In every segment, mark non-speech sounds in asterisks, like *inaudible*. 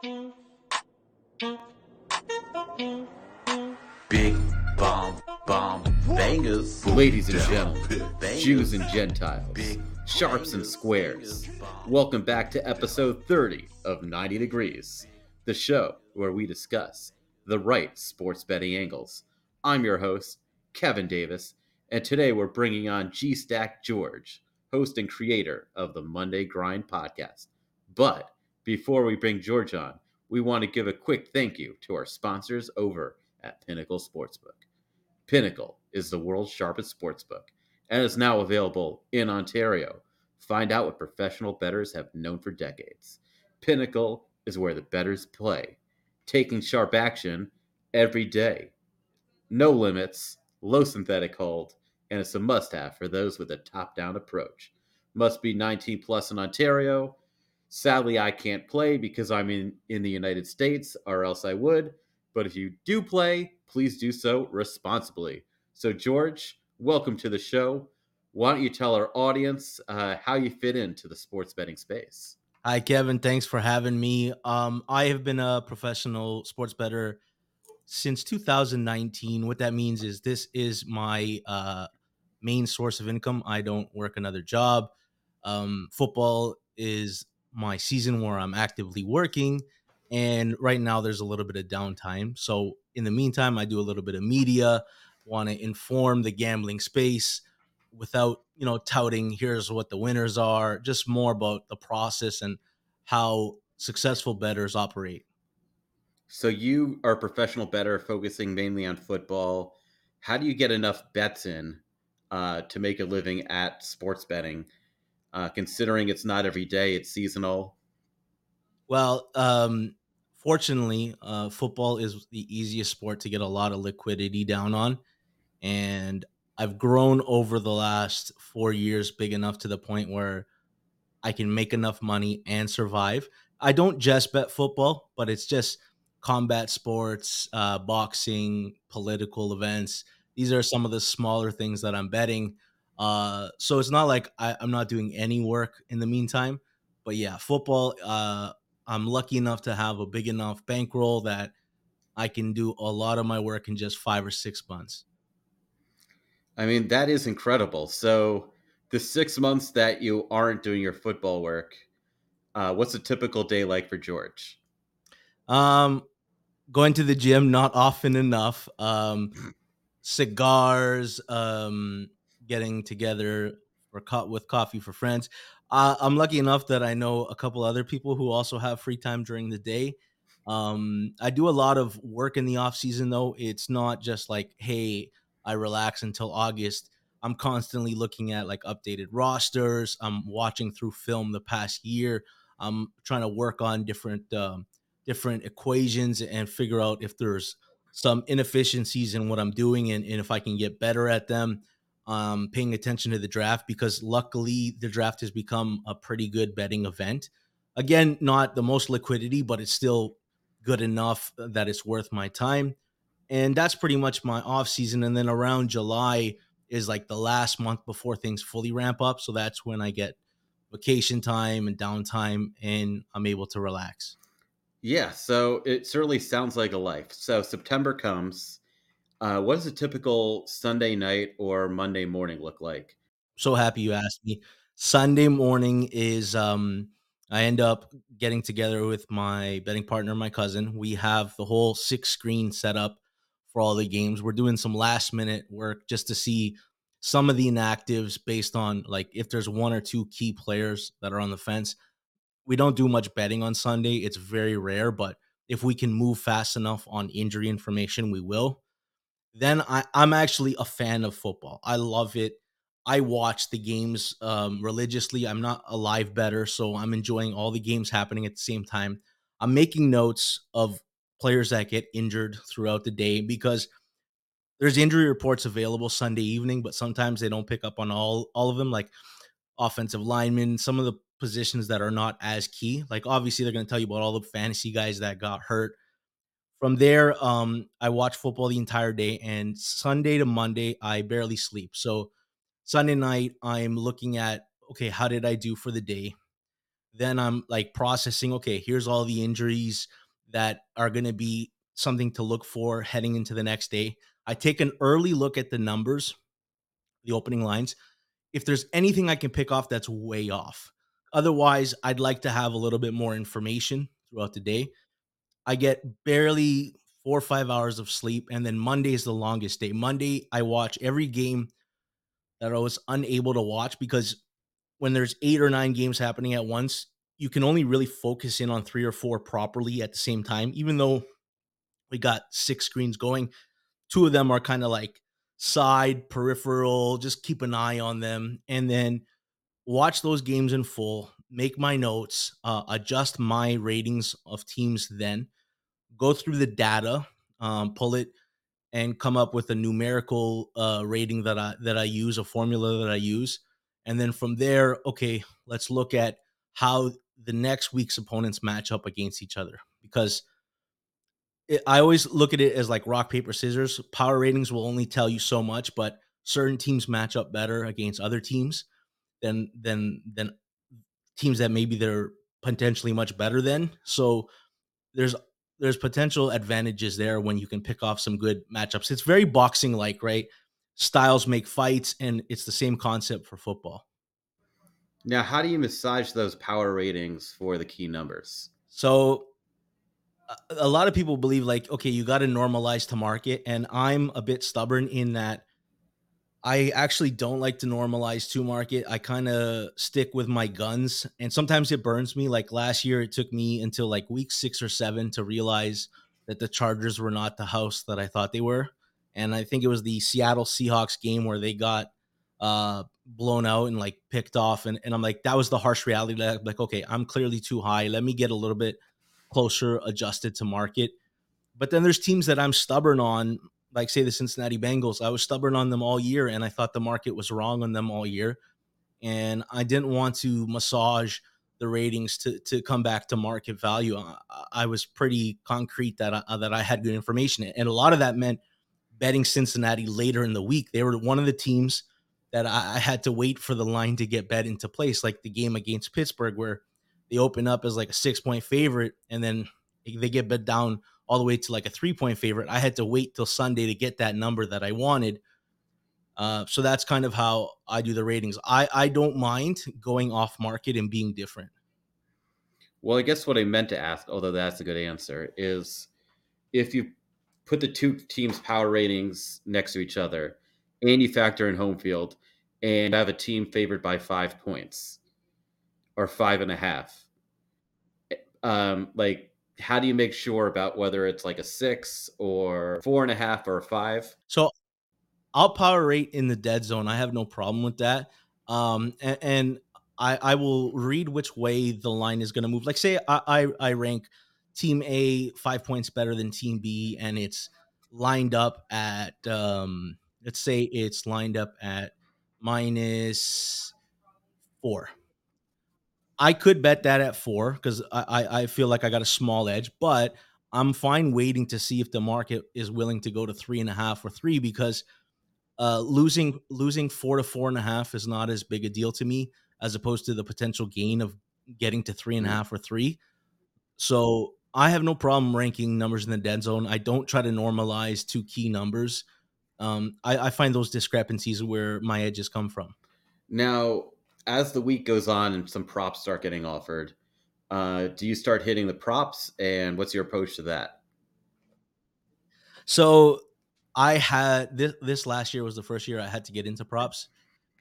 Big bomb bomb bangers. Ladies and gentlemen. Jews and Gentiles, sharps and squares, welcome back to episode 30 of 90 Degrees, the show where we discuss the right sports betting angles. I'm your host, Kevin Davis, and today we're bringing on G Stack George, host and creator of the Monday Grind podcast. But before we bring George on, we want to give a quick thank you to our sponsors over at Pinnacle Sportsbook. Pinnacle is the world's sharpest sportsbook and is now available in Ontario. Find out what professional bettors have known for decades. Pinnacle is where the bettors play, taking sharp action every day. No limits, low synthetic hold, and it's a must have for those with a top down approach. Must be 19 plus in Ontario. Sadly, I can't play because I'm in, in the United States, or else I would. But if you do play, please do so responsibly. So, George, welcome to the show. Why don't you tell our audience uh, how you fit into the sports betting space? Hi, Kevin. Thanks for having me. Um, I have been a professional sports bettor since 2019. What that means is this is my uh, main source of income. I don't work another job. Um, football is my season where I'm actively working. And right now, there's a little bit of downtime. So, in the meantime, I do a little bit of media, want to inform the gambling space without you know touting here's what the winners are just more about the process and how successful bettors operate So, you are a professional better focusing mainly on football. How do you get enough bets in uh, to make a living at sports betting, uh, considering it's not every day, it's seasonal? well um fortunately uh football is the easiest sport to get a lot of liquidity down on and i've grown over the last four years big enough to the point where i can make enough money and survive. I don't just bet football but it's just combat sports uh, boxing political events. These are some of the smaller things that i'm betting uh, so it's not like I, i'm not doing any work in the meantime but yeah football uh, i'm lucky enough to have a big enough bankroll that i can do a lot of my work in just five or six months I mean, that is incredible. So, the six months that you aren't doing your football work, uh, what's a typical day like for George? Um, going to the gym not often enough. Um, *laughs* cigars. Um, getting together for co- with coffee for friends. Uh, I'm lucky enough that I know a couple other people who also have free time during the day. Um, I do a lot of work in the off season though. It's not just like, hey, I relax until August. I'm constantly looking at like updated rosters. I'm watching through film the past year. I'm trying to work on different um, different equations and figure out if there's some inefficiencies in what I'm doing and, and if I can get better at them. Um, paying attention to the draft because luckily the draft has become a pretty good betting event. Again, not the most liquidity, but it's still good enough that it's worth my time. And that's pretty much my off season. And then around July is like the last month before things fully ramp up. So that's when I get vacation time and downtime and I'm able to relax. Yeah, so it certainly sounds like a life. So, September comes. Uh, what does a typical Sunday night or Monday morning look like? so happy you asked me. Sunday morning is um I end up getting together with my betting partner, my cousin. We have the whole six screen set up for all the games. We're doing some last minute work just to see some of the inactives based on like if there's one or two key players that are on the fence. We don't do much betting on Sunday. It's very rare, but if we can move fast enough on injury information, we will. Then I, I'm actually a fan of football. I love it. I watch the games um, religiously. I'm not a live better, so I'm enjoying all the games happening at the same time. I'm making notes of players that get injured throughout the day because there's injury reports available Sunday evening, but sometimes they don't pick up on all all of them, like offensive linemen, some of the positions that are not as key. Like obviously they're going to tell you about all the fantasy guys that got hurt. From there, um, I watch football the entire day, and Sunday to Monday, I barely sleep. So Sunday night, I'm looking at okay, how did I do for the day? then I'm like processing, okay, here's all the injuries that are going to be something to look for heading into the next day. I take an early look at the numbers, the opening lines. If there's anything I can pick off that's way off. Otherwise, I'd like to have a little bit more information throughout the day. I get barely four or five hours of sleep, and then Monday is the longest day. Monday, I watch every game that I was unable to watch because when there's eight or nine games happening at once, you can only really focus in on three or four properly at the same time. Even though we got six screens going, two of them are kind of like side, peripheral, just keep an eye on them. And then watch those games in full, make my notes, uh, adjust my ratings of teams, then go through the data, um, pull it and come up with a numerical uh, rating that I that I use, a formula that I use, and then from there, okay, let's look at how the next week's opponents match up against each other because I always look at it as like rock paper scissors. Power ratings will only tell you so much, but certain teams match up better against other teams than than than teams that maybe they're potentially much better than. So there's there's potential advantages there when you can pick off some good matchups. It's very boxing like, right? Styles make fights, and it's the same concept for football. Now, how do you massage those power ratings for the key numbers? So, a lot of people believe like, okay, you got to normalize to market, and I'm a bit stubborn in that I actually don't like to normalize to market. I kind of stick with my guns, and sometimes it burns me. Like last year, it took me until like week six or seven to realize that the Chargers were not the house that I thought they were. And I think it was the Seattle Seahawks game where they got uh, blown out and like picked off. And, and I'm like, that was the harsh reality. Like, okay, I'm clearly too high. Let me get a little bit closer adjusted to market. But then there's teams that I'm stubborn on like say the Cincinnati Bengals, I was stubborn on them all year and I thought the market was wrong on them all year. And I didn't want to massage the ratings to to come back to market value. I, I was pretty concrete that I, that I had good information, and a lot of that meant betting Cincinnati later in the week. They were one of the teams that I, I had to wait for the line to get bet into place, like the game against Pittsburgh, where they open up as like a six point favorite, and then they get bet down all the way to like a three point favorite. I had to wait till Sunday to get that number that I wanted. Uh, so that's kind of how I do the ratings. I, I don't mind going off market and being different. Well, I guess what I meant to ask, although that's a good answer, is if you put the two teams' power ratings next to each other and you factor in home field and have a team favored by five points or five and a half, eh, um, like how do you make sure about whether it's like a six or four and a half or a five? So I'll power rate in the dead zone. I have no problem with that. Um, and, and I, I will read which way the line is going to move. Like, say I, I, I rank team A five points better than team B, and it's lined up at, um, let's say it's lined up at minus four. I could bet that at four because I, I feel like I got a small edge, but I'm fine waiting to see if the market is willing to go to three and a half or three because uh, losing losing four to four and a half is not as big a deal to me as opposed to the potential gain of getting to three and a half or three. So I have no problem ranking numbers in the dead zone. I don't try to normalize to key numbers. Um, I, I find those discrepancies where my edges come from. Now, as the week goes on and some props start getting offered, uh, do you start hitting the props? And what's your approach to that? So I had this this last year was the first year I had to get into props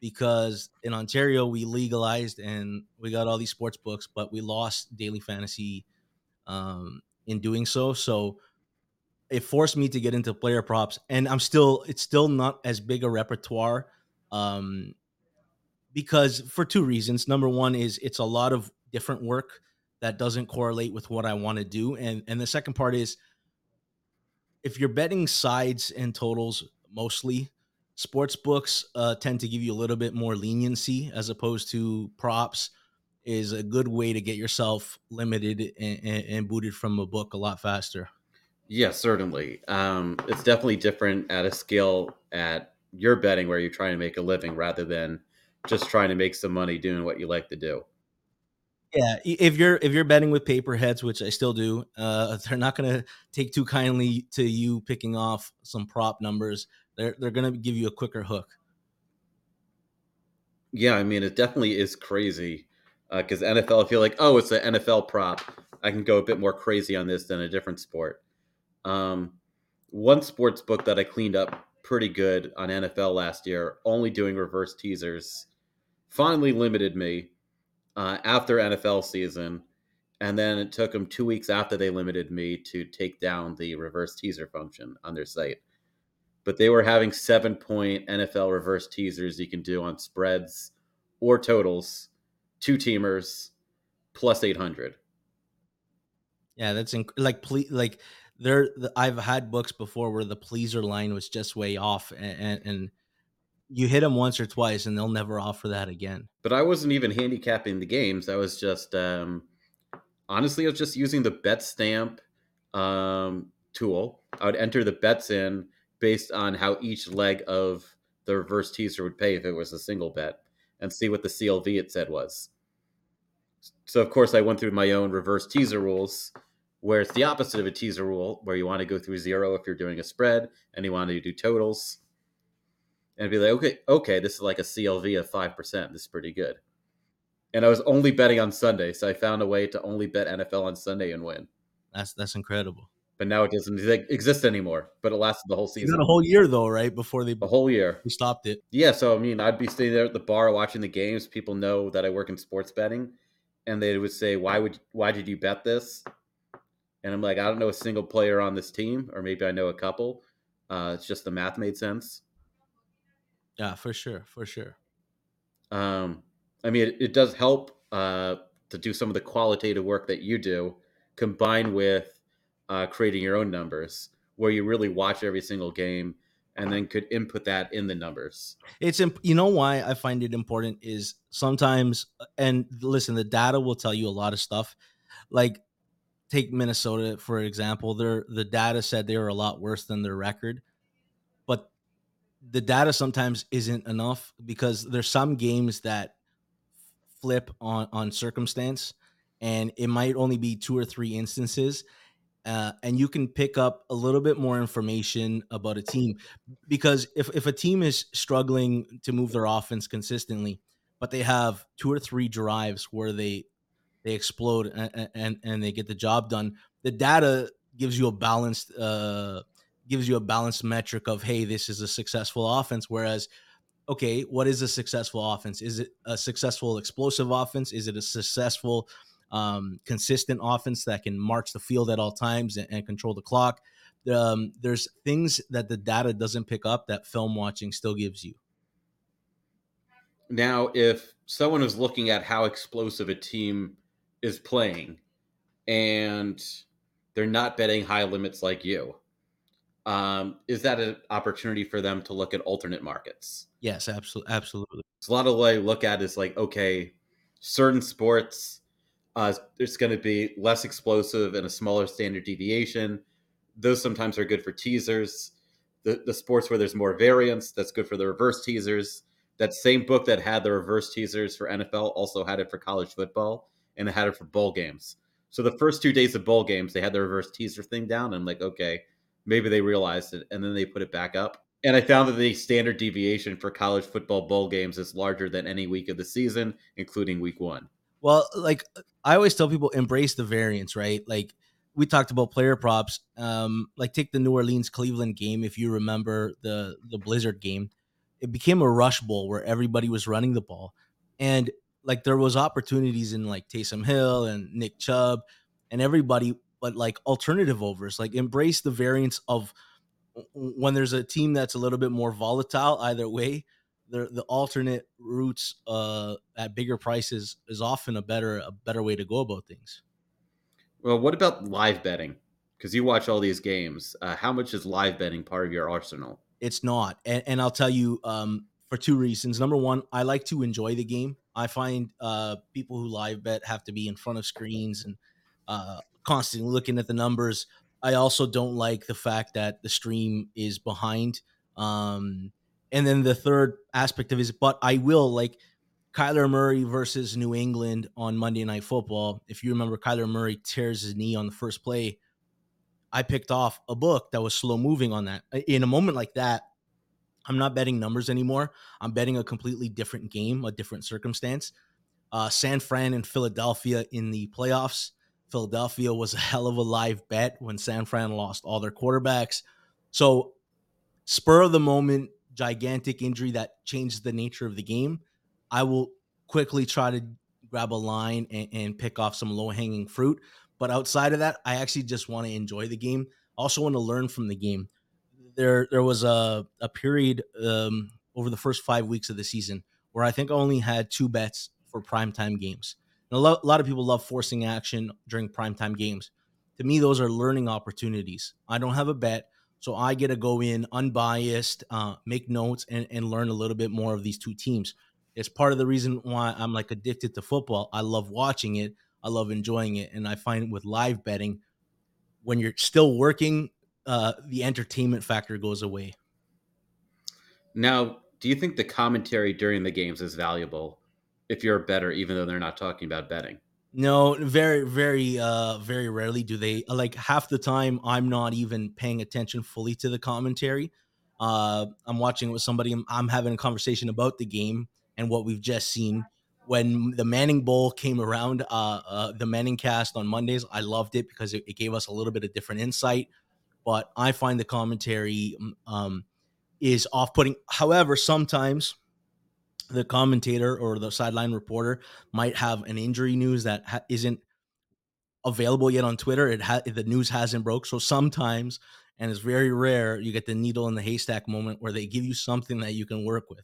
because in Ontario we legalized and we got all these sports books, but we lost daily fantasy um, in doing so. So it forced me to get into player props, and I'm still it's still not as big a repertoire um, because for two reasons. Number one is it's a lot of different work that doesn't correlate with what I want to do, and and the second part is if you're betting sides and totals mostly, sports books uh, tend to give you a little bit more leniency as opposed to props is a good way to get yourself limited and, and, and booted from a book a lot faster. Yes, certainly. Um, it's definitely different at a scale at your betting where you're trying to make a living rather than just trying to make some money doing what you like to do. Yeah, if you're if you're betting with pay per heads, which I still do, uh, *laughs* they're not going to take too kindly to you picking off some prop numbers. They're they're going to give you a quicker hook. Yeah, I mean, it definitely is crazy because uh, NFL, I feel like, oh, it's an NFL prop. I can go a bit more crazy on this than a different sport. Um, one sports book that I cleaned up pretty good on NFL last year, only doing reverse teasers, finally limited me uh, after NFL season. And then it took them two weeks after they limited me to take down the reverse teaser function on their site. But they were having seven point NFL reverse teasers you can do on spreads or totals, two teamers, plus 800. Yeah, that's inc- like, ple- like, there I've had books before where the pleaser line was just way off and, and, you hit them once or twice and they'll never offer that again. But I wasn't even handicapping the games. I was just um honestly I was just using the Betstamp um tool. I would enter the bets in based on how each leg of the reverse teaser would pay if it was a single bet and see what the CLV it said was. So of course I went through my own reverse teaser rules where it's the opposite of a teaser rule where you want to go through zero if you're doing a spread and you want to do totals and be like, okay, okay, this is like a CLV of five percent. This is pretty good. And I was only betting on Sunday, so I found a way to only bet NFL on Sunday and win. That's that's incredible. But now it doesn't exist anymore. But it lasted the whole season. You got a whole year though, right? Before they a whole year. We stopped it. Yeah, so I mean, I'd be sitting there at the bar watching the games. People know that I work in sports betting, and they would say, "Why would why did you bet this?" And I'm like, I don't know a single player on this team, or maybe I know a couple. Uh, it's just the math made sense. Yeah, for sure, for sure. Um, I mean, it, it does help uh, to do some of the qualitative work that you do, combined with uh, creating your own numbers, where you really watch every single game and then could input that in the numbers. It's imp- you know why I find it important is sometimes and listen, the data will tell you a lot of stuff. Like take Minnesota for example, their the data said they were a lot worse than their record, but the data sometimes isn't enough because there's some games that flip on on circumstance, and it might only be two or three instances. Uh, and you can pick up a little bit more information about a team because if, if a team is struggling to move their offense consistently but they have two or three drives where they they explode and, and, and they get the job done. The data gives you a balanced uh, gives you a balanced metric of hey, this is a successful offense. Whereas, okay, what is a successful offense? Is it a successful explosive offense? Is it a successful um, consistent offense that can march the field at all times and, and control the clock? Um, there's things that the data doesn't pick up that film watching still gives you. Now, if someone is looking at how explosive a team is playing and they're not betting high limits like you, um, is that an opportunity for them to look at alternate markets? Yes, absolutely. Absolutely. It's a lot of what I look at is like, okay, certain sports, uh, it's going to be less explosive and a smaller standard deviation. Those sometimes are good for teasers. The, the sports where there's more variance, that's good for the reverse teasers. That same book that had the reverse teasers for NFL also had it for college football and they had it for bowl games. So the first two days of bowl games, they had the reverse teaser thing down. And I'm like, okay, maybe they realized it, and then they put it back up. And I found that the standard deviation for college football bowl games is larger than any week of the season, including week one. Well, like I always tell people, embrace the variance, right? Like we talked about player props. Um, like take the New Orleans Cleveland game, if you remember the the Blizzard game, it became a rush bowl where everybody was running the ball, and like there was opportunities in like Taysom Hill and Nick Chubb and everybody, but like alternative overs, like embrace the variance of when there's a team that's a little bit more volatile either way. The, the alternate routes uh, at bigger prices is often a better a better way to go about things. Well, what about live betting? Because you watch all these games. Uh, how much is live betting part of your arsenal? It's not, and, and I'll tell you um, for two reasons. Number one, I like to enjoy the game. I find uh, people who live bet have to be in front of screens and uh, constantly looking at the numbers. I also don't like the fact that the stream is behind. Um, and then the third aspect of it is, but I will like Kyler Murray versus New England on Monday Night Football. If you remember, Kyler Murray tears his knee on the first play. I picked off a book that was slow moving on that. In a moment like that, I'm not betting numbers anymore. I'm betting a completely different game, a different circumstance. Uh, San Fran and Philadelphia in the playoffs. Philadelphia was a *laughs* hell of a live bet when San Fran lost all their quarterbacks. So, spur of the moment, gigantic injury that changed the nature of the game. I will quickly try to grab a line and, and pick off some low hanging fruit. But outside of that, I actually just want to enjoy the game. Also, want to learn from the game. There, there was a, a period um, over the first five weeks of the season where I think I only had two bets for primetime games. And a, lo- a lot of people love forcing action during primetime games. To me, those are learning opportunities. I don't have a bet, so I get to go in unbiased, uh, make notes, and, and learn a little bit more of these two teams. It's part of the reason why I'm like addicted to football. I love watching it. I love enjoying it, and I find with live betting, when you're still working, uh, the entertainment factor goes away. Now, do you think the commentary during the games is valuable if you're a better, even though they're not talking about betting? No, very, very, uh, very rarely do they. Like half the time, I'm not even paying attention fully to the commentary. Uh, I'm watching with somebody. I'm, I'm having a conversation about the game and what we've just seen. When the Manning Bowl came around, uh, uh, the ManningCast on Mondays, I loved it because it, it gave us a little bit of different insight. But I find the commentary um, is off putting. However, sometimes the commentator or the sideline reporter might have an injury news that ha- isn't available yet on Twitter. It ha- the news hasn't broke, so sometimes, and it's very rare, you get the needle in the haystack moment where they give you something that you can work with.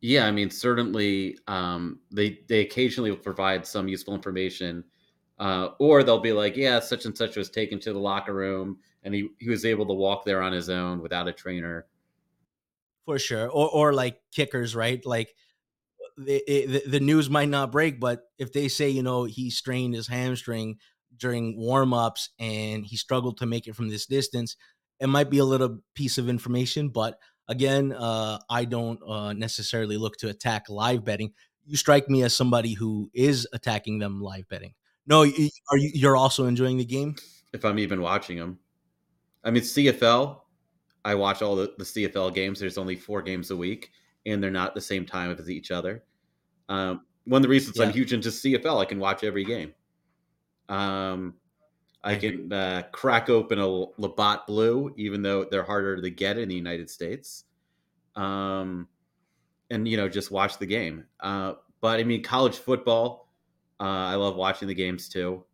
Yeah, I mean, certainly um, they they occasionally will provide some useful information, uh, or they'll be like, "Yeah, such and such was taken to the locker room, and he, he was able to walk there on his own without a trainer." For sure, or or like kickers, right? Like the, the, the news might not break, but if they say you know he strained his hamstring during warm-ups and he struggled to make it from this distance, it might be a little piece of information, but again, uh, I don't uh, necessarily look to attack live betting. You strike me as somebody who is attacking them live betting. No, are you? You're also enjoying the game. If I'm even watching them, I mean CFL. I watch all the, the CFL games. There's only four games a week, and they're not the same time as each other. Um, one of the reasons Yeah. I'm huge into CFL, I can watch every game. Um, I can uh, crack open a Labatt Blue, even though they're harder to get in the United States, um, and you know just watch the game. Uh, but I mean, college football, uh, I love watching the games too.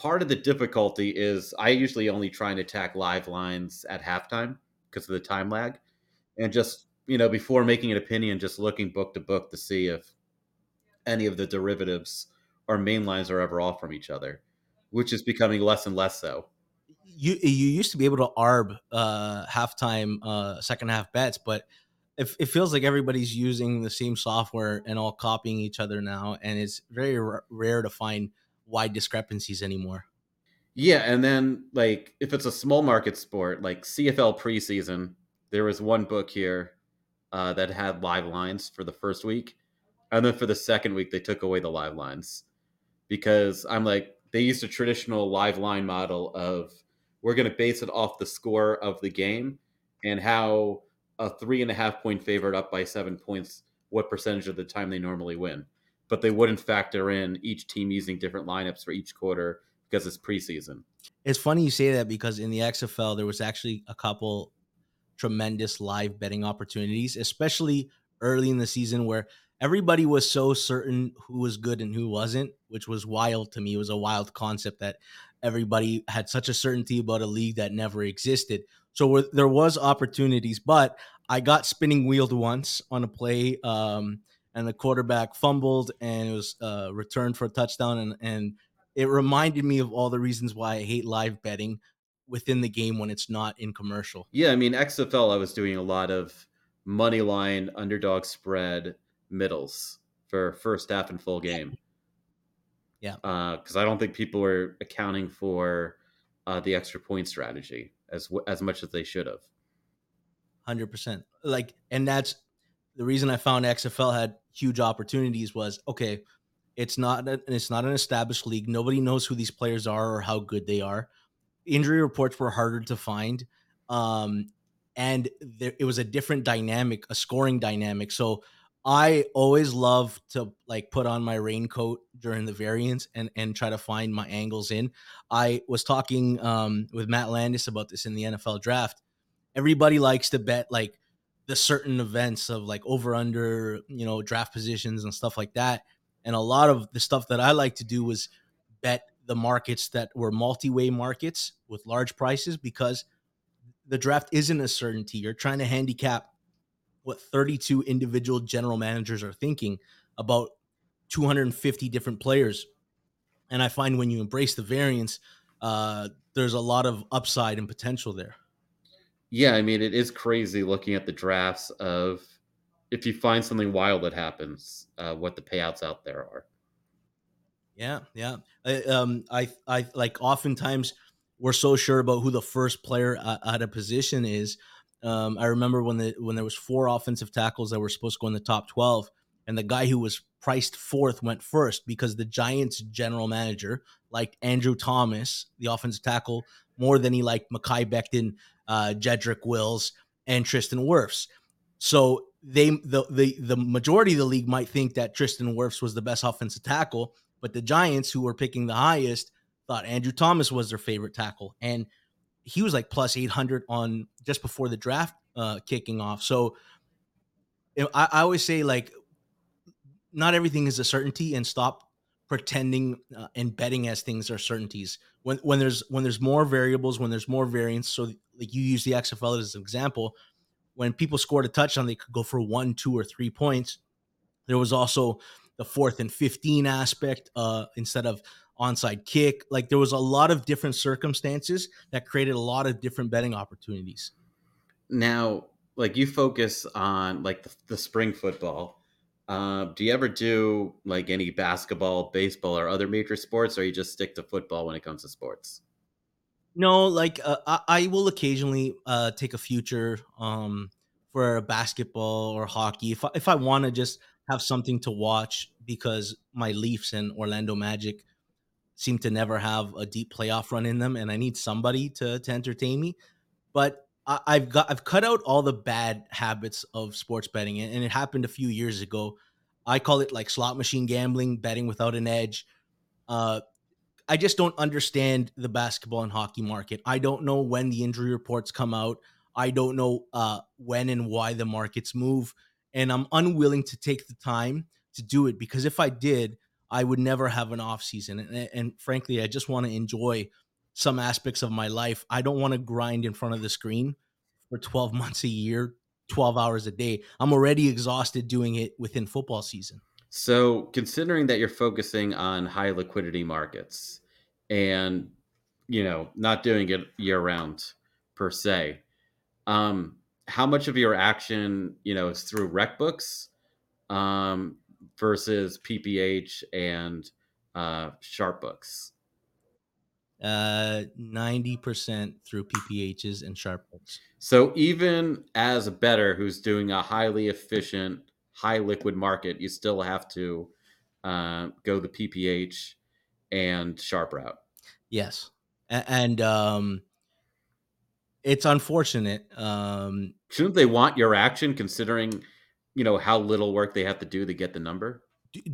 Part of the difficulty is I usually only try and attack live lines at halftime because of the time lag, and just you know before making an opinion, just looking book to book to see if any of the derivatives or main lines are ever off from each other, which is becoming less and less so. you you used to be able to arb uh halftime uh second half bets but it, it feels like everybody's using the same software and all copying each other now and it's very r- rare to find wide discrepancies anymore Yeah, and then like if it's a small market sport like CFL preseason, there was one book here uh, that had live lines for the first week, and then for the second week they took away the live lines because I'm like they used a traditional live line model of we're going to base it off the score of the game and how a three and a half point favorite up by seven points, what percentage of the time they normally win. But they wouldn't factor in each team using different lineups for each quarter because it's preseason. it's funny you say that because in the xfl there was actually a couple tremendous live betting opportunities especially early in the season where everybody was so certain who was good and who wasn't which was wild to me it was a wild concept that everybody had such a certainty about a league that never existed so there was opportunities but i got spinning wheeled once on a play um, and the quarterback fumbled and it was uh, returned for a touchdown and, and it reminded me of all the reasons why I hate live betting within the game when it's not in commercial. Yeah, I mean XFL I was doing a lot of money line underdog spread middles for first half and full game. Yeah. because I don't think people were accounting for uh, the extra point strategy as as much as they should have. Hundred percent. Like, and that's the reason I found XFL had huge opportunities was okay, it's not it's not an established league. Nobody knows who these players are or how good they are. Injury reports were harder to find, um, and there, it was a different dynamic, a scoring dynamic. So I always love to like put on my raincoat during the variants and and try to find my angles in. I was talking um, with Matt Landis about this in the NFL draft. Everybody likes to bet like the certain events of like over under, you know, draft positions and stuff like that. And a lot of the stuff that I like to do was bet the markets that were multi-way markets with large prices because the draft isn't a certainty. You're trying to handicap what 32 individual general managers are thinking about 250 different players. And I find when you embrace the variance, uh, there's a lot of upside and potential there. Yeah, I mean, it is crazy looking at the drafts of if you find something wild that happens, uh, what the payouts out there are. Yeah, yeah. I, um, I, I like oftentimes we're so sure about who the first player at a position is. Um, I remember when the when there was four offensive tackles that were supposed to go in the top twelve, and the guy who was priced fourth went first because the Giants general manager liked Andrew Thomas, the offensive tackle, more than he liked Mekhi Becton, uh, Jedrick Wills, and Tristan Wirfs. So they the, the the majority of the league might think that Tristan Wirfs was the best offensive tackle, but the Giants, who were picking the highest, thought Andrew Thomas was their favorite tackle, and he was like plus eight hundred on just before the draft uh, kicking off. So I, I always say like, not everything is a certainty, and stop pretending uh, and betting as things are certainties. When when there's when there's more variables, when there's more variance. So like you use the XFL as an example when people scored a touchdown, they could go for one, two, or three points. There was also the fourth and 15 aspect uh, instead of onside kick. Like there was a lot of different circumstances that created a lot of different betting opportunities. Now, like you focus on like the, the spring football. Uh, do you ever do like any basketball, baseball, or other major sports, or you just stick to football when it comes to sports? No, like uh, I, I will occasionally uh, take a future um, for basketball or hockey if I, if I want to just have something to watch because my Leafs and Orlando Magic seem to never have a deep playoff run in them, and I need somebody to to entertain me. But I, I've got I've cut out all the bad habits of sports betting, and it happened a few years ago. I call it like slot machine gambling, betting without an edge. Uh, I just don't understand the basketball and hockey market. I don't know when the injury reports come out. I don't know uh, when and why the markets move, and I'm unwilling to take the time to do it because if I did, I would never have an off season. And, and frankly, I just want to enjoy some aspects of my life. I don't want to grind in front of the screen for 12 *laughs* months a year, 12 hours a day. I'm already exhausted doing it within football season. So, considering that you're focusing on high liquidity markets and you know not doing it year round per se, um, how much of your action you know is through rec books um, versus PPH and uh, sharp books? Uh, 90% through PPHs and sharp books. So even as a better who's doing a highly efficient high liquid market, you still have to uh, go the PPH and sharp route. Yes, and um, it's unfortunate. Um, Shouldn't they want your action, considering you know how little work they have to do to get the number?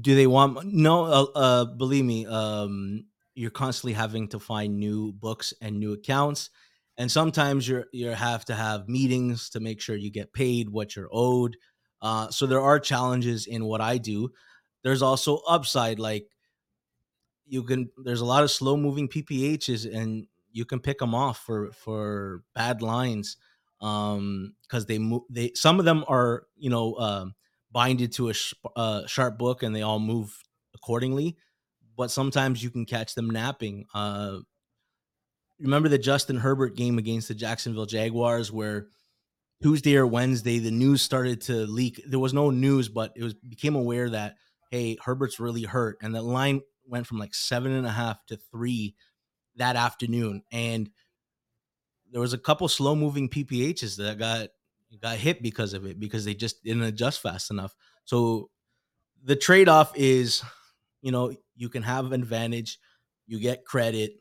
Do, they want? No, uh, uh, believe me. Um, you're constantly having to find new books and new accounts, and sometimes you're you have to have meetings to make sure you get paid what you're owed. Uh, so there are challenges in what I do. There's also upside, like you can. There's a lot of slow moving PPHs, and you can pick them off for for bad lines um because they move they some of them are you know uh, binded to a sh- uh, sharp book and they all move accordingly but sometimes you can catch them napping uh remember the justin herbert game against the jacksonville jaguars where Tuesday or Wednesday, the news started to leak. There was no news, but it was became aware that hey, Herbert's really hurt, and the line went from like seven and a half to three that afternoon, and there was a couple slow moving PPHs that got got hit because of it because they just didn't adjust fast enough. So the trade off is, you know, you can have an advantage, you get credit.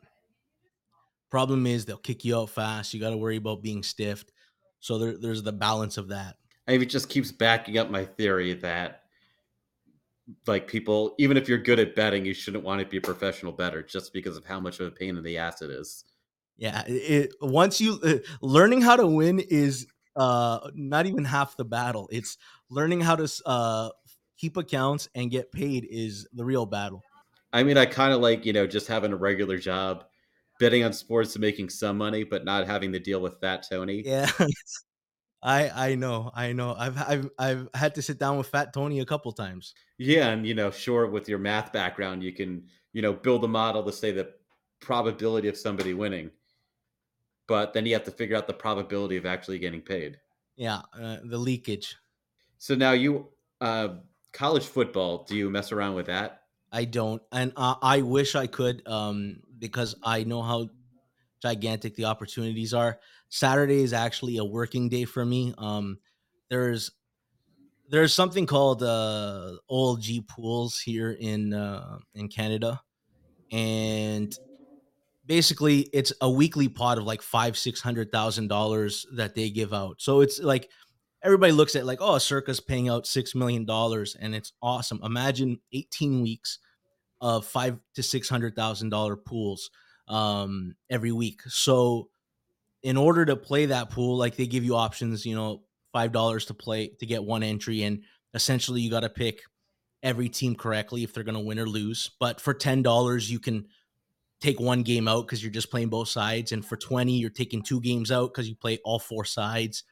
Problem is they'll kick you out fast. You got to worry about being stiffed. So there, there's the balance of that. I mean, it just keeps backing up my theory that like people, even if you're good at betting, you shouldn't want to be a professional better just because of how much of a pain in the ass it is. Yeah, it, once you uh, learning how to win is uh not even half the battle. It's learning how to uh keep accounts and get paid is the real battle. I mean, I kind of like, you know, just having a regular job, betting on sports and making some money, but not having to deal with Fat Tony. Yeah. *laughs* I I know, I know. I've I've I've had to sit down with Fat Tony a couple times. Yeah, and you know, sure, with your math background, you can you know build a model to say the probability of somebody winning, but then you have to figure out the probability of actually getting paid. Yeah, uh, the leakage. So now you uh, college football. Do you mess around with that? I don't, and uh, I wish I could, um, because I know how gigantic the opportunities are. Saturday is actually a working day for me. Um, there's there's something called uh, OLG pools here in uh, in Canada, and basically it's a weekly pot of like five six hundred thousand dollars that they give out. So it's like everybody looks at like oh Circa's paying out six million dollars and it's awesome. Imagine eighteen weeks of five to six hundred thousand dollar pools um, every week. So in order to play that pool, like they give you options, you know, five dollars to play to get one entry, and essentially you got to pick every team correctly if they're going to win or lose. But for ten dollars, you can take one game out because you're just playing both sides, and for twenty, you're taking two games out because you play all four sides,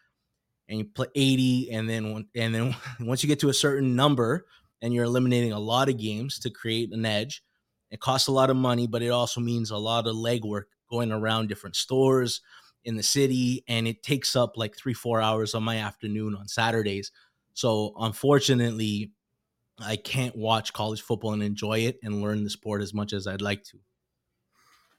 and you play eighty, and then and then *laughs* once you get to a certain number, and you're eliminating a lot of games to create an edge. It costs a lot of money, but it also means a lot of legwork going around different stores in the city, and it takes up like three, four hours on my afternoon on Saturdays. So unfortunately, I can't watch college football and enjoy it and learn the sport as much as I'd like to.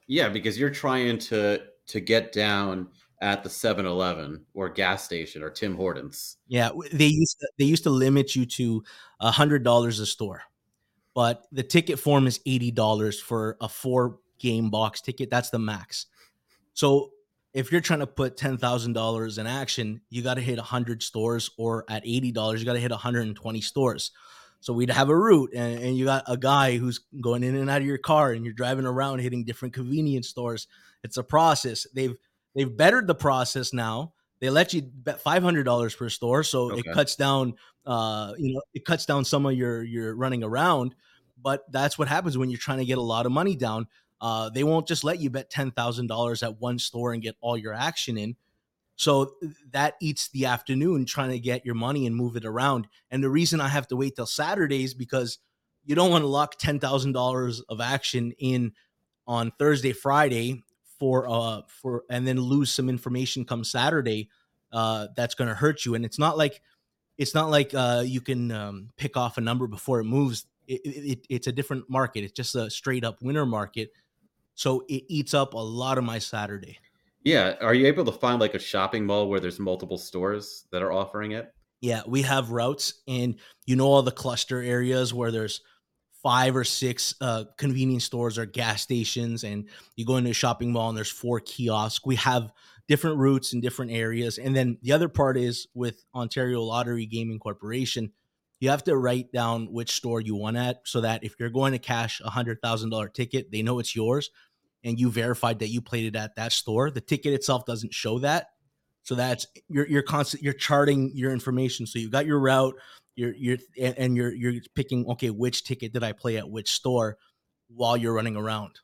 Yeah, because you're trying to to get down at the 7-Eleven or gas station or Tim Hortons. Yeah, they used to, they used to limit you to a hundred dollars a store, but the ticket form is eighty dollars for a four game box ticket. That's the max. So if you're trying to put ten thousand dollars in action, you got to hit a hundred stores, or at eighty dollars, you got to hit 120 stores. So we'd have a route, and, and, you got a guy who's going in and out of your car, and you're driving around hitting different convenience stores. It's a process. They've they've bettered the process now. They let you bet five hundred dollars per store, so okay. it cuts down. Uh, you know, it cuts down some of your your running around. But that's what happens when you're trying to get a lot of money down. Uh, they won't just let you bet ten thousand dollars at one store and get all your action in. So that eats the afternoon trying to get your money and move it around. And the reason I have to wait till Saturdays because you don't want to lock ten thousand dollars of action in on Thursday, Friday for uh for and then lose some information come Saturday. Uh, that's going to hurt you. And it's not like it's not like uh, you can um, pick off a number before it moves. It, it, it's a different market. It's just a straight up winner market so it eats up a lot of my Saturday. Yeah. Are you able to find like a shopping mall where there's multiple stores that are offering it? Yeah, we have routes and you know all the cluster areas where there's five or six uh, convenience stores or gas stations and you go into a shopping mall and there's four kiosks. We have different routes in different areas. And then the other part is with Ontario Lottery Gaming Corporation, you have to write down which store you want at so that if you're going to cash a hundred thousand dollar ticket, they know it's yours and you verified that you played it at that store. The ticket itself doesn't show that. So that's you're you're constant you're charting your information. So you've got your route, you're you're and you're you're picking okay, which ticket did I play at which store while you're running around.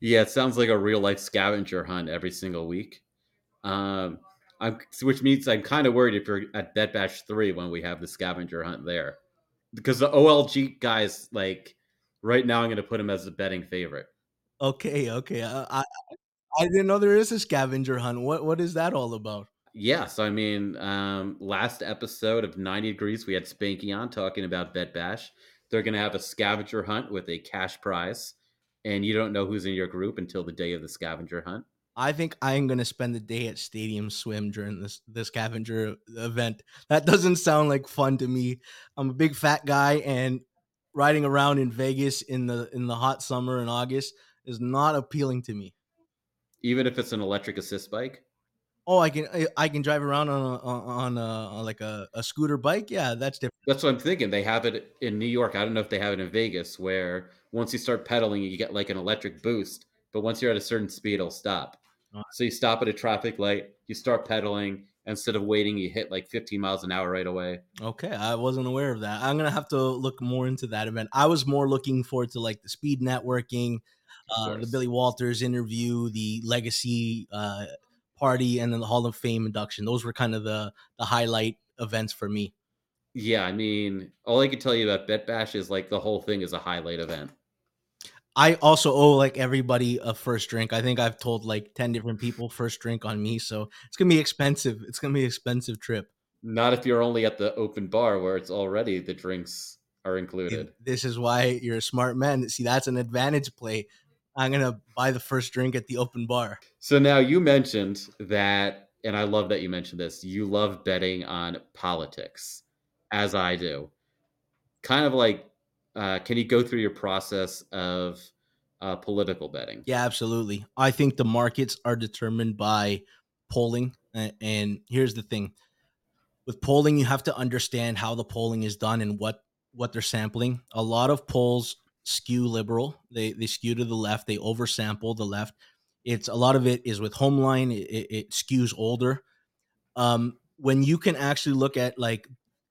Yeah, it sounds like a real life scavenger hunt every single week. Um, I'm, which means I'm kind of worried if you're at Bet Bash three when we have the scavenger hunt there, because the OLG guys like right now I'm going to put him as a betting favorite. Okay, okay. Uh, I I didn't know there is a scavenger hunt. What what is that all about? Yes, I mean, um, last episode of 90 Degrees, we had Spanky on talking about Bet Bash. They're going to have a scavenger hunt with a cash prize, and you don't know who's in your group until the day of the scavenger hunt. I think I'm gonna spend the day at Stadium Swim during this this scavenger event. That doesn't sound like fun to me. I'm a big fat guy, and riding around in Vegas in the in the hot summer in August is not appealing to me. Even if it's an electric assist bike. Oh, I can I, I can drive around on a, on, a, on like a, a scooter bike. Yeah, that's different. That's what I'm thinking. They have it in New York. I don't know if they have it in Vegas, where once you start pedaling, you get like an electric boost. But once you're at a certain speed, it'll stop. Oh. So you stop at a traffic light, you start pedaling. Instead of waiting, you hit like 15 miles an hour right away. Okay, I wasn't aware of that. I'm gonna have to look more into that event. I was more looking forward to like the speed networking, uh, the. Billy Walters interview, the legacy uh, party, and then the Hall of Fame induction. Those were kind of the the highlight events for me. Yeah, I mean, all I can tell you about Bet Bash is like the whole thing is a highlight event. I also owe like everybody a first drink. I think I've told like 10 different people first drink on me. So it's gonna be expensive. It's gonna be an expensive trip. Not if you're only at the open bar where it's already the drinks are included. This is why you're a smart man. See, that's an advantage play. I'm gonna buy the first drink at the open bar. So now you mentioned that, and I love that you mentioned this. You love betting on politics, as I do. Kind of like, uh, can you go through your process of uh, political betting? Yeah, absolutely. I think the markets are determined by polling. And here's the thing with polling, you have to understand how the polling is done and what what they're sampling. A lot of polls skew liberal. They they skew to the left. They oversample the left. It's a lot of it is with Homeline. It, it, it skews older. Um, when you can actually look at like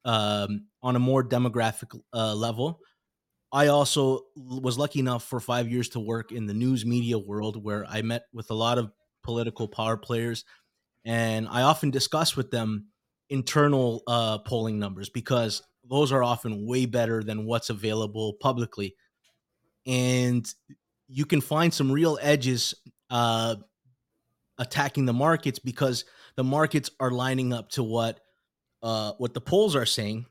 um, on a more demographic uh, level, I also was lucky enough for five years to work in the news media world where I met with a lot of political power players. And I often discuss with them internal uh, polling numbers because those are often way better than what's available publicly. And you can find some real edges uh, attacking the markets because the markets are lining up to what uh, what the polls are saying.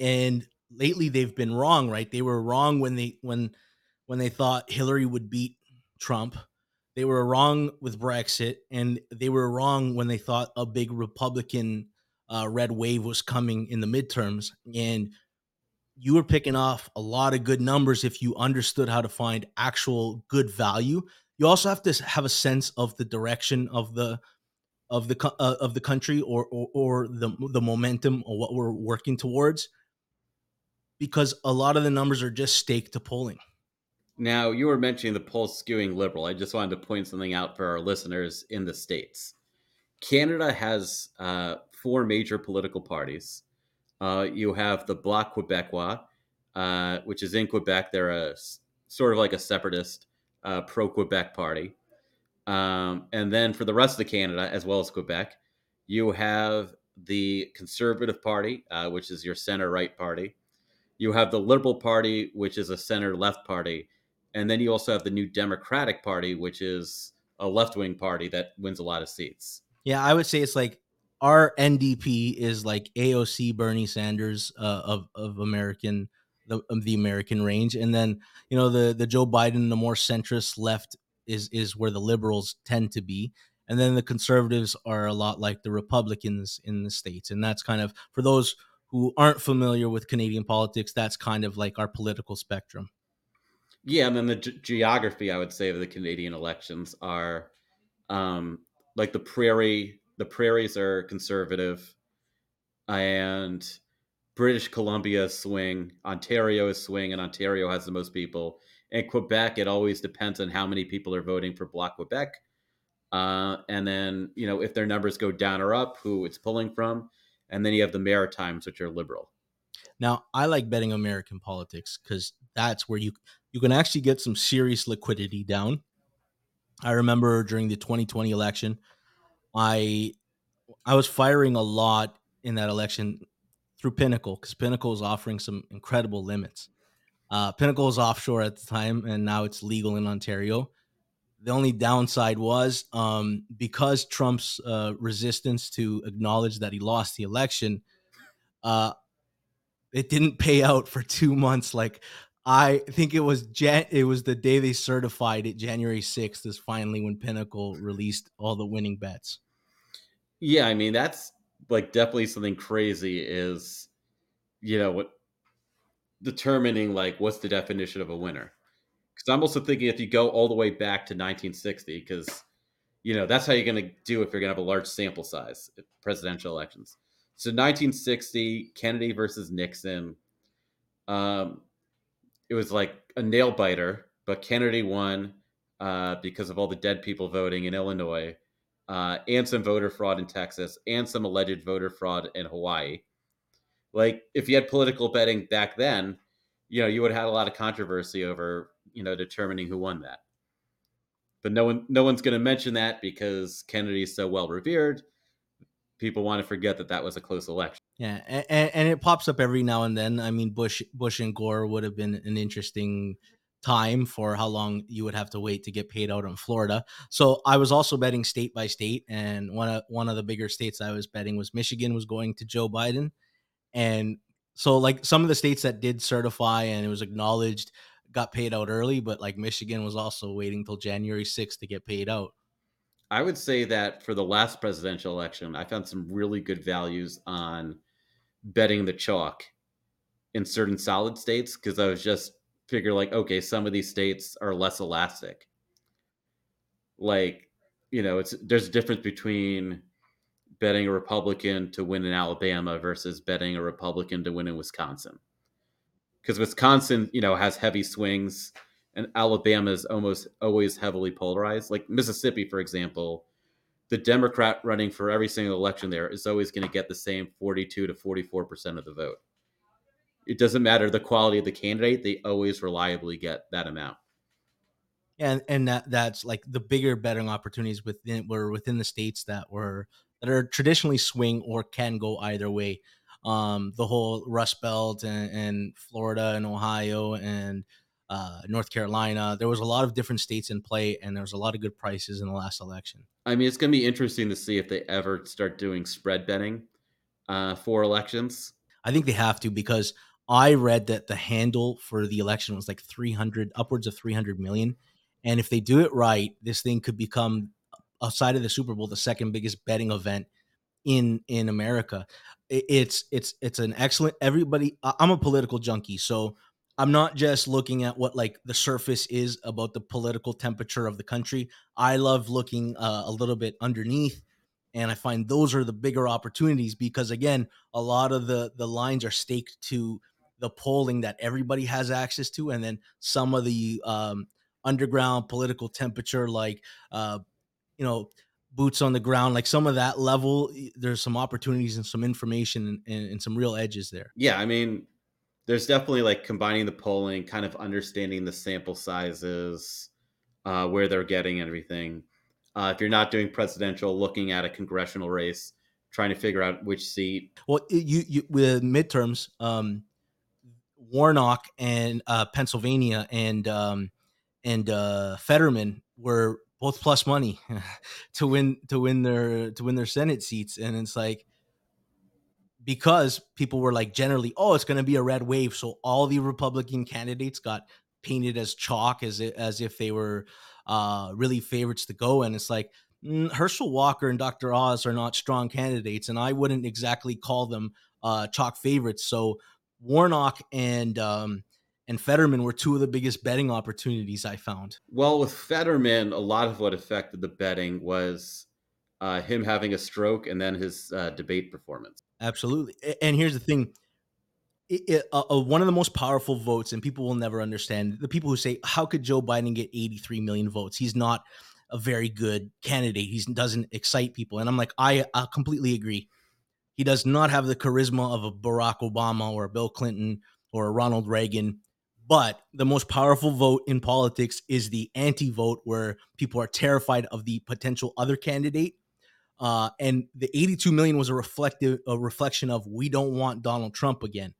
And lately they've been wrong right? They were wrong when they when when they thought hillary would beat trump. They were wrong with brexit and they were wrong when they thought a big republican uh, red wave was coming in the midterms. And you were picking off a lot of good numbers if you understood how to find actual good value you also have to have a sense of the direction of the of the uh, of the country or, or or the the momentum or what we're working towards because a lot of the numbers are just staked to polling. Now, you were mentioning the polls skewing liberal. I just wanted to point something out for our listeners in the States. Canada has uh, four major political parties. Uh, you have the Bloc Quebecois, uh, which is in Quebec. They're a sort of like a separatist uh, pro Quebec party. Um, and then for the rest of Canada, as well as Quebec, you have the Conservative Party, uh, which is your center right party. You have the Liberal Party, which is a center left party. And then you also have the New Democratic Party, which is a left wing party that wins a lot of seats. Yeah, I would say it's like our NDP is like AOC Bernie Sanders uh, of of American the of the American range, and then you know the the Joe Biden, the more centrist left is is where the liberals tend to be, and then the conservatives are a lot like the Republicans in the states, and that's kind of for those who aren't familiar with Canadian politics, that's kind of like our political spectrum. Yeah, and then the ge- geography, I would say, of the Canadian elections are um, like the prairie. The prairies are conservative, and British Columbia is swing. Ontario is swing, and Ontario has the most people. And Quebec, it always depends on how many people are voting for Bloc Quebec. Uh, and then, you know, if their numbers go down or up, who it's pulling from. And then you have the Maritimes, which are liberal. Now, I like betting American politics because that's where you you can actually get some serious liquidity down. I remember during the 2020 election, I I was firing a lot in that election through Pinnacle because Pinnacle is offering some incredible limits. Uh, Pinnacle was offshore at the time, and now it's legal in Ontario. The only downside was um, because Trump's uh, resistance to acknowledge that he lost the election. Uh, it didn't pay out for two months like I think it was Jan- it was the day they certified it, January 6th, is finally when Pinnacle released all the winning bets. Yeah, I mean that's like definitely something crazy is you know what determining like what's the definition of a winner. Cuz I'm also thinking if you go all the way back to 1960 cuz you know that's how you're going to do if you're going to have a large sample size presidential elections. So 1960 Kennedy versus Nixon um it was like a nail biter, but Kennedy won uh, because of all the dead people voting in Illinois, uh, and some voter fraud in Texas, and some alleged voter fraud in Hawaii. Like, if you had political betting back then, you know, you would have had a lot of controversy over, you know, determining who won that. But no one, no one's going to mention that because Kennedy's so well revered. People want to forget that that was a close election. Yeah, and, and it pops up every now and then. I mean, Bush, Bush and Gore would have been an interesting time for how long you would have to wait to get paid out in Florida. So I was also betting state by state, and one of one of the bigger states I was betting was Michigan was going to Joe Biden, and so like some of the states that did certify and it was acknowledged got paid out early, but like Michigan was also waiting till January 6th to get paid out. I would say that for the last presidential election, I found some really good values on betting the chalk in certain solid states because I was just figure like, okay, some of these states are less elastic. Like, you know, it's there's a difference between betting a Republican to win in Alabama versus betting a Republican to win in Wisconsin. Because Wisconsin, you know, has heavy swings and Alabama is almost always heavily polarized. Like Mississippi, for example, the Democrat running for every single election there is always going to get the same 42 to 44% of the vote. It doesn't matter the quality of the candidate, they always reliably get that amount. And and that that's like the bigger betting opportunities within were within the states that were that are traditionally swing or can go either way. Um, the whole Rust Belt and, and Florida and Ohio and uh, North Carolina. There was a lot of different states in play, and there was a lot of good prices in the last election. I mean, it's going to be interesting to see if they ever start doing spread betting uh, for elections. I think they have to because I read that the handle for the election was like 300, upwards of 300 million. And if they do it right, this thing could become, outside of the Super Bowl, the second biggest betting event in in America. It's it's it's an excellent. Everybody, I'm a political junkie, so I'm not just looking at what like the surface is about the political temperature of the country. I love looking uh, a little bit underneath and I find those are the bigger opportunities because again, a lot of the the lines are staked to the polling that everybody has access to and then some of the um, underground political temperature like uh, you know boots on the ground like some of that level there's some opportunities and some information and, and some real edges there yeah i mean there's definitely like combining the polling, kind of understanding the sample sizes, uh, where they're getting everything. Uh, if you're not doing presidential, looking at a congressional race, trying to figure out which seat. Well, you, you with midterms, um, Warnock and uh, Pennsylvania and um, and uh, Fetterman were both plus money *laughs* to win to win their to win their Senate seats, and it's like because people were like generally, oh, it's going to be a red wave. So all the Republican candidates got painted as chalk, as it, as if they were uh, really favorites to go. And it's like mm, Herschel Walker and Dr. Oz are not strong candidates, and I wouldn't exactly call them uh, chalk favorites. So Warnock and um, and Fetterman were two of the biggest betting opportunities I found. Well, with Fetterman, a lot of what affected the betting was uh, him having a stroke and then his uh, debate performance. Absolutely. And here's the thing. It, it, uh, one of the most powerful votes, and people will never understand the people who say, "How could Joe Biden get 83 million votes? He's not a very good candidate. He doesn't excite people." And I'm like, I, I completely agree. He does not have the charisma of a Barack Obama or a Bill Clinton or a Ronald Reagan. But the most powerful vote in politics is the anti-vote, where people are terrified of the potential other candidate uh, and the 82 million was a reflective a reflection of we don't want Donald Trump again.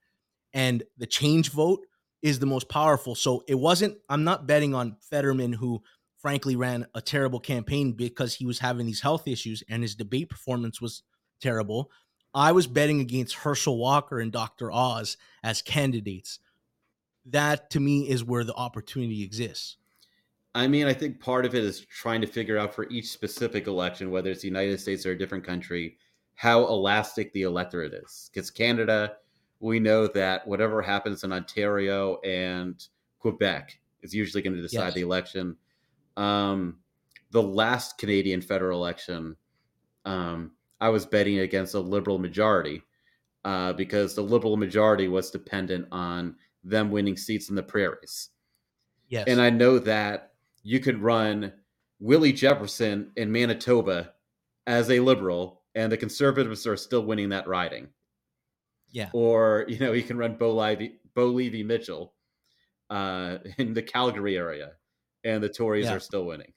And the change vote is the most powerful. So it wasn't, I'm not betting on Fetterman, who frankly ran a terrible campaign because he was having these health issues and his debate performance was terrible. I was betting against Herschel Walker and Dr. Oz as candidates that to me is where the opportunity exists. I mean, I think part of it is trying to figure out for each specific election, whether it's the United States or a different country, how elastic the electorate is. Because Canada, we know that whatever happens in Ontario and Quebec is usually going to decide Yes. the election. Um, the last Canadian federal election, um, I was betting against a liberal majority uh, because the liberal majority was dependent on them winning seats in the prairies. Yes. And I know that you could run Willie Jefferson in Manitoba as a liberal, and the conservatives are still winning that riding. yeah. Or, you know, you can run Bo Levi, Bo Levi Mitchell uh, in the Calgary area, and the Tories Yeah. are still winning.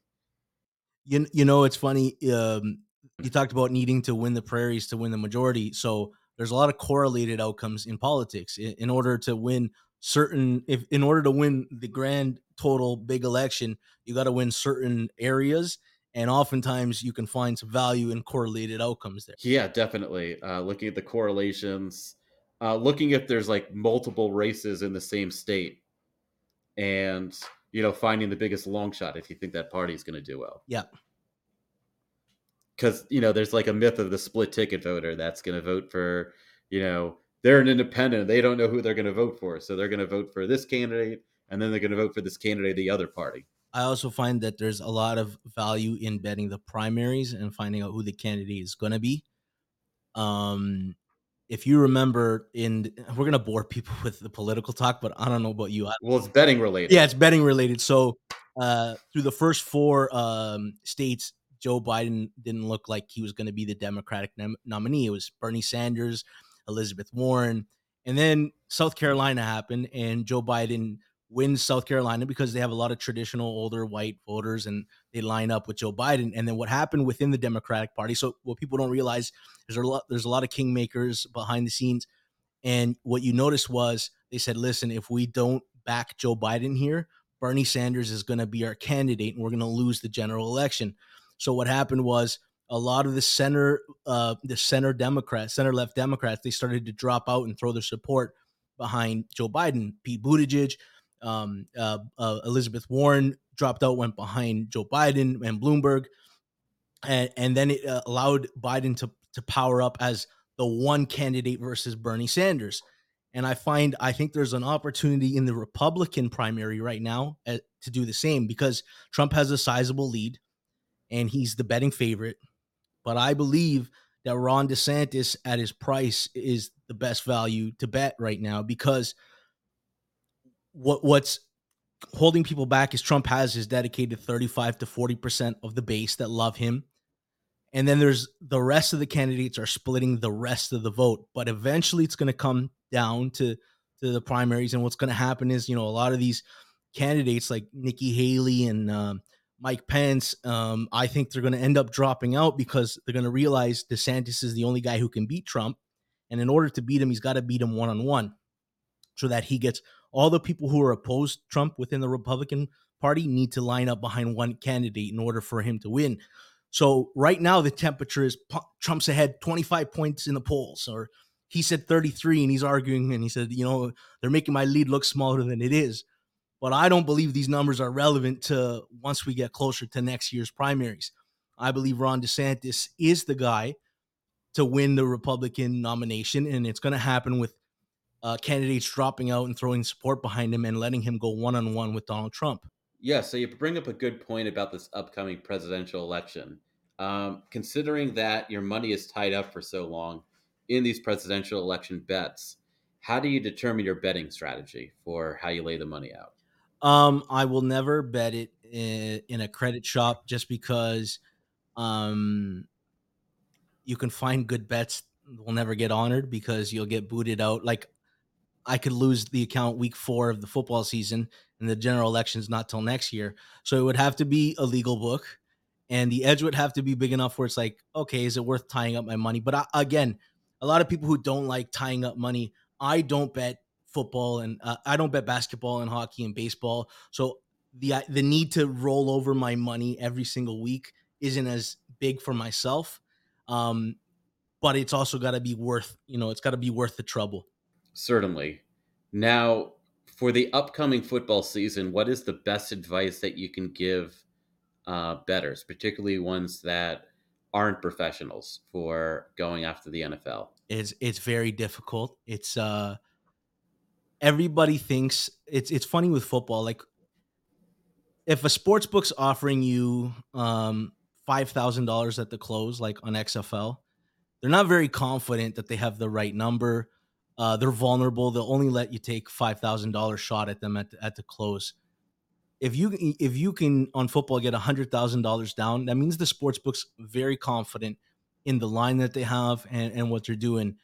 You, you know, it's funny. Um, you talked about needing to win the prairies to win the majority. So there's a lot of correlated outcomes in politics. In, in order to win certain, if in order to win the grand total big election, you got to win certain areas, and oftentimes you can find some value in correlated outcomes there. Yeah, definitely. Uh, looking at the correlations, uh, looking if there's like multiple races in the same state, and you know, finding the biggest long shot if you think that party is going to do well. Yeah. Because you know, there's like a myth of the split ticket voter that's going to vote for, you know, they're an independent. They don't know who they're going to vote for, so they're going to vote for this candidate, and then they're going to vote for this candidate, the other party. I also find that there's a lot of value in betting the primaries and finding out who the candidate is going to be. Um, if you remember, in we're gonna bore *laughs* people with the political talk, but I don't know about you. Well, it's betting related. yeah, it's betting related. So uh, through the first four um, states, Joe Biden didn't look like he was going to be the Democratic nom- nominee. It was Bernie Sanders, Elizabeth Warren, and then South Carolina happened, and Joe Biden wins South Carolina because they have a lot of traditional older white voters, and they line up with Joe Biden. And then what happened within the Democratic Party? So what people don't realize is a lot there's a lot of kingmakers behind the scenes, and what you noticed was they said, listen, if we don't back Joe Biden here, Bernie Sanders is going to be our candidate, and we're going to lose the general election. So what happened was a lot of the center, uh, the center Democrats, center left Democrats, they started to drop out and throw their support behind Joe Biden. Pete Buttigieg, um, uh, uh, Elizabeth Warren dropped out, went behind Joe Biden and Bloomberg, and and then it uh, allowed Biden to to power up as the one candidate versus Bernie Sanders. And I find I think there's an opportunity in the Republican primary right now uh, to do the same because Trump has a sizable lead and he's the betting favorite. But I believe that Ron DeSantis at his price is the best value to bet right now because what what's holding people back is Trump has his dedicated 35 to 40% of the base that love him. And then there's the rest of the candidates are splitting the rest of the vote. But eventually it's going to come down to to the primaries. And what's going to happen is, you know, a lot of these candidates like Nikki Haley and um, Mike Pence, um, I think they're going to end up dropping out because they're going to realize DeSantis is the only guy who can beat Trump. And in order to beat him, he's got to beat him one on one so that he gets all the people who are opposed Trump within the Republican Party need to line up behind one candidate in order for him to win. So right now the temperature is Trump's ahead 25 points in the polls or he said 33 and he's arguing and he said, you know, they're making my lead look smaller than it is. But I don't believe these numbers are relevant to once we get closer to next year's primaries. I believe Ron DeSantis is the guy to win the Republican nomination, and it's going to happen with uh, candidates dropping out and throwing support behind him and letting him go one on one with Donald Trump. Yeah, so you bring up a good point about this upcoming presidential election. Um, considering that your money is tied up for so long in these presidential election bets, how do you determine your betting strategy for how you lay the money out? Um, I will never bet it in, in a credit shop just because um, you can find good bets will never get honored because you'll get booted out. Like I could lose the account week four of the football season, and the general election's not till next year. So it would have to be a legal book, and the edge would have to be big enough where it's like, okay, is it worth tying up my money? But I, again, a lot of people who don't like tying up money, I don't bet football and uh, I don't bet basketball and hockey and baseball. So the uh, the need to roll over my money every single week isn't as big for myself. Um, but it's also got to be worth, you know, it's got to be worth the trouble. Certainly. Now, for the upcoming football season, what is the best advice that you can give uh, betters, particularly ones that aren't professionals, for going after the NFL? It's it's very difficult. It's uh everybody thinks it's it's funny with football. Like if a sports book's offering you um five thousand dollars at the close, like on XFL, they're not very confident that they have the right number. Uh, they're vulnerable. They'll only let you take five thousand dollars shot at them at the, at the close. If you if you can on football get hundred thousand dollars down, that means the sports book's very confident in the line that they have and, and what they're doing.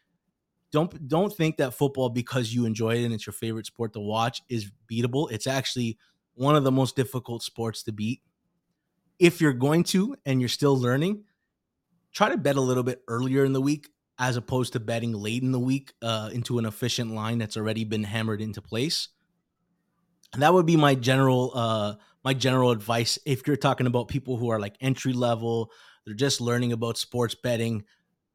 Don't don't think that football because you enjoy it and it's your favorite sport to watch is beatable. It's actually one of the most difficult sports to beat. If you're going to and you're still learning, try to bet a little bit earlier in the week as opposed to betting late in the week uh, into an efficient line that's already been hammered into place. And that would be my general uh, my general advice if you're talking about people who are like entry level, they're just learning about sports betting.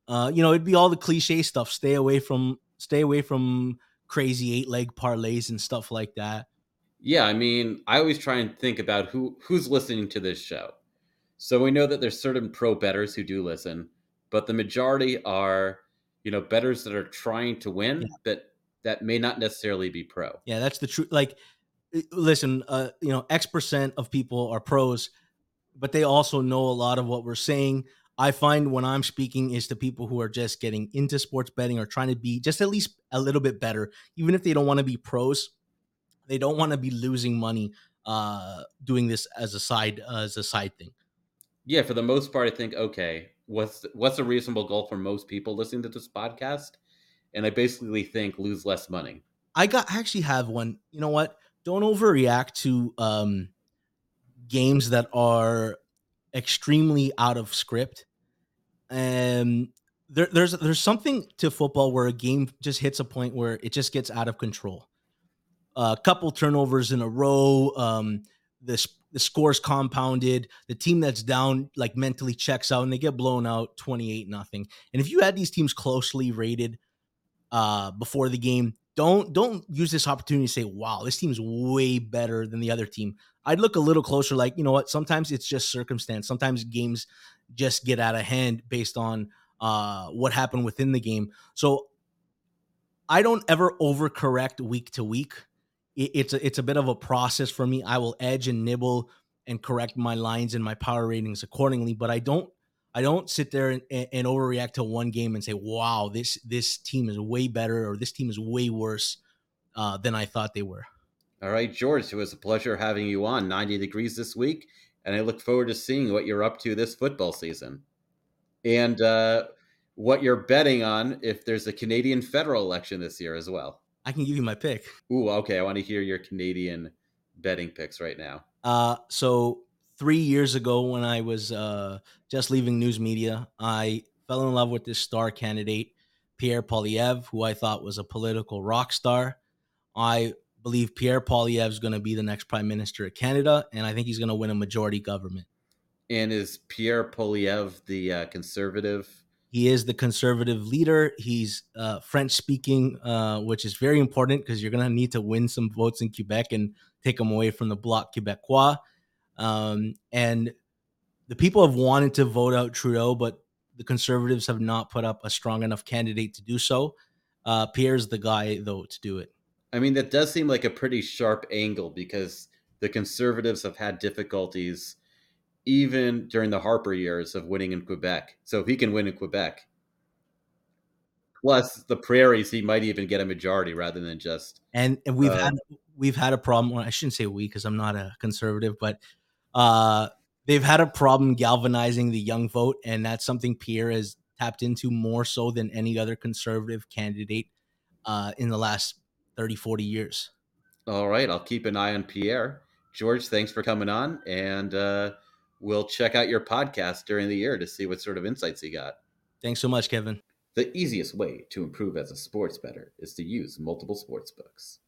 Uh, you know, it'd be all the cliche stuff. Stay away from stay away from crazy eight leg parlays and stuff like that. Yeah, I mean, I always try and think about who who's listening to this show. So we know that there's certain pro betters who do listen, but the majority are, you know, betters that are trying to win, yeah. but that may not necessarily be pro. Yeah, that's the truth. Like, listen, uh, you know, X percent of people are pros, but they also know a lot of what we're saying. I find when I'm speaking is to people who are just getting into sports betting or trying to be just at least a little bit better, even if they don't want to be pros. They don't want to be losing money uh, doing this as a side uh, as a side thing. Yeah, for the most part, I think okay, what's what's a reasonable goal for most people listening to this podcast? And I basically think lose less money. I got I actually have one. You know what? Don't overreact to um games that are extremely out of script. And there, there's there's something to football where a game just hits a point where it just gets out of control. A uh, couple turnovers in a row, um, the the scores compounded. The team that's down like mentally checks out and they get blown out 28 nothing. And if you had these teams closely rated uh before the game, don't don't use this opportunity to say, "Wow, this team's way better than the other team." I'd look a little closer like, you know what, sometimes it's just circumstance. Sometimes games just get out of hand based on uh what happened within the game. So I don't ever overcorrect week to week it, it's a, it's a bit of a process for me. I will edge and nibble and correct my lines and my power ratings accordingly, but I don't I don't sit there and, and, overreact to one game and say, "Wow, this this team is way better" or "This team is way worse uh, than I thought they were." All right, George, it was a pleasure having you on 90 Degrees this week, and I look forward to seeing what you're up to this football season, and uh, what you're betting on if there's a Canadian federal election this year as well. I can give you my pick. Ooh, okay. I want to hear your Canadian betting picks right now. Uh, so three years ago, when I was uh, just leaving news media, I fell in love with this star candidate, Pierre Poilievre, who I thought was a political rock star. I believe Pierre Poilievre is going to be the next prime minister of Canada, and I think he's going to win a majority government. And is Pierre Poilievre the uh, conservative he is the conservative leader. He's uh, French speaking, uh, which is very important because you're going to need to win some votes in Quebec and take them away from the Bloc Québécois. Um, and the people have wanted to vote out Trudeau, but the conservatives have not put up a strong enough candidate to do so. Uh, Pierre's the guy, though, to do it. I mean, that does seem like a pretty sharp angle because the conservatives have had difficulties even during the Harper years of winning in Quebec. So if he can win in Quebec, plus the prairies, he might even get a majority rather than just. And and we've uh, had we've had a problem. Well, I shouldn't say we because I'm not a conservative, but uh, they've had a problem galvanizing the young vote, and that's something Pierre has tapped into more so than any other conservative candidate uh, in the last 30, 40 years. All right, I'll keep an eye on Pierre. George, thanks for coming on, and uh, we'll check out your podcast during the year to see what sort of insights you got. Thanks so much, Kevin. The easiest way to improve as a sports bettor is to use multiple sports books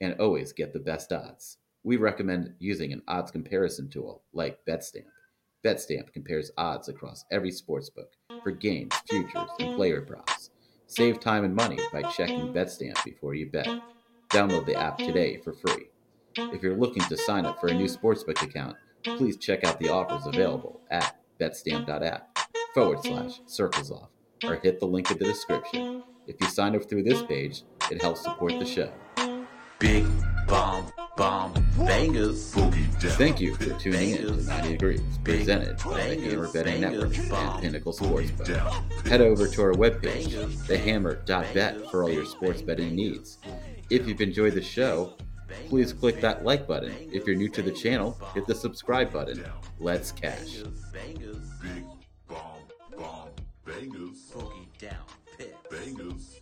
and always get the best odds. We recommend using an odds comparison tool like Betstamp. Betstamp compares odds across every sports book for games, futures, and player props. Save time and money by checking Betstamp before you bet. Download the app today for free. If you're looking to sign up for a new sportsbook account, please check out the offers available at betstamp.app forward slash circles off or hit the link in the description. If you sign up through this page, it helps support the show. Big bomb bomb bangers. Thank you for tuning in to 90 Degrees, presented by the Hammer Betting Network and Pinnacle Sportsbook. Head over to our webpage, thehammer.bet, for all your sports betting needs. If you've enjoyed the show, please click that like button. If you're new to the channel, hit the subscribe button. Let's cash. Bangers, bangers.